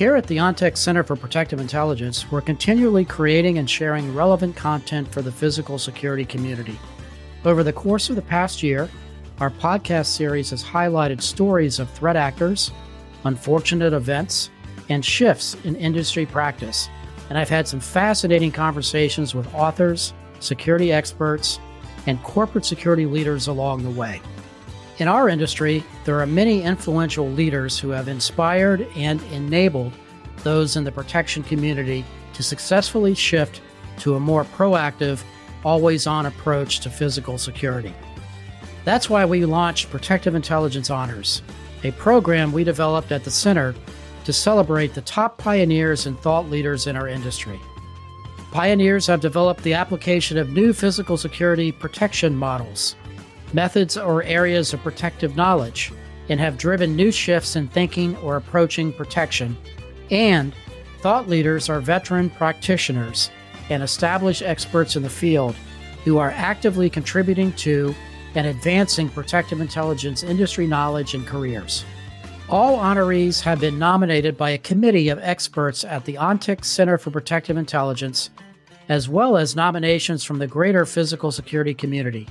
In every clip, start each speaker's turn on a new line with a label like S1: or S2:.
S1: Here at the Ontic Center for Protective Intelligence, we're continually creating and sharing relevant content for the physical security community. Over the course of the past year, our podcast series has highlighted stories of threat actors, unfortunate events, and shifts in industry practice. And I've had some fascinating conversations with authors, security experts, and corporate security leaders along the way. In our industry, there are many influential leaders who have inspired and enabled those in the protection community to successfully shift to a more proactive, always on approach to physical security. That's why we launched Protective Intelligence Honors, a program we developed at the Center to celebrate the top pioneers and thought leaders in our industry. Pioneers have developed the application of new physical security protection models methods, or areas of protective knowledge and have driven new shifts in thinking or approaching protection. And thought leaders are veteran practitioners and established experts in the field who are actively contributing to and advancing protective intelligence industry knowledge and careers. All honorees have been nominated by a committee of experts at the Ontic Center for Protective Intelligence, as well as nominations from the greater physical security community.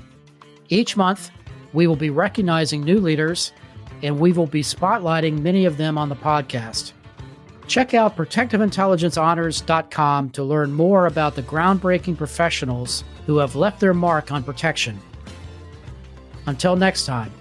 S1: Each month, we will be recognizing new leaders and we will be spotlighting many of them on the podcast. Check out protectiveintelligencehonors.com to learn more about the groundbreaking professionals who have left their mark on protection. Until next time.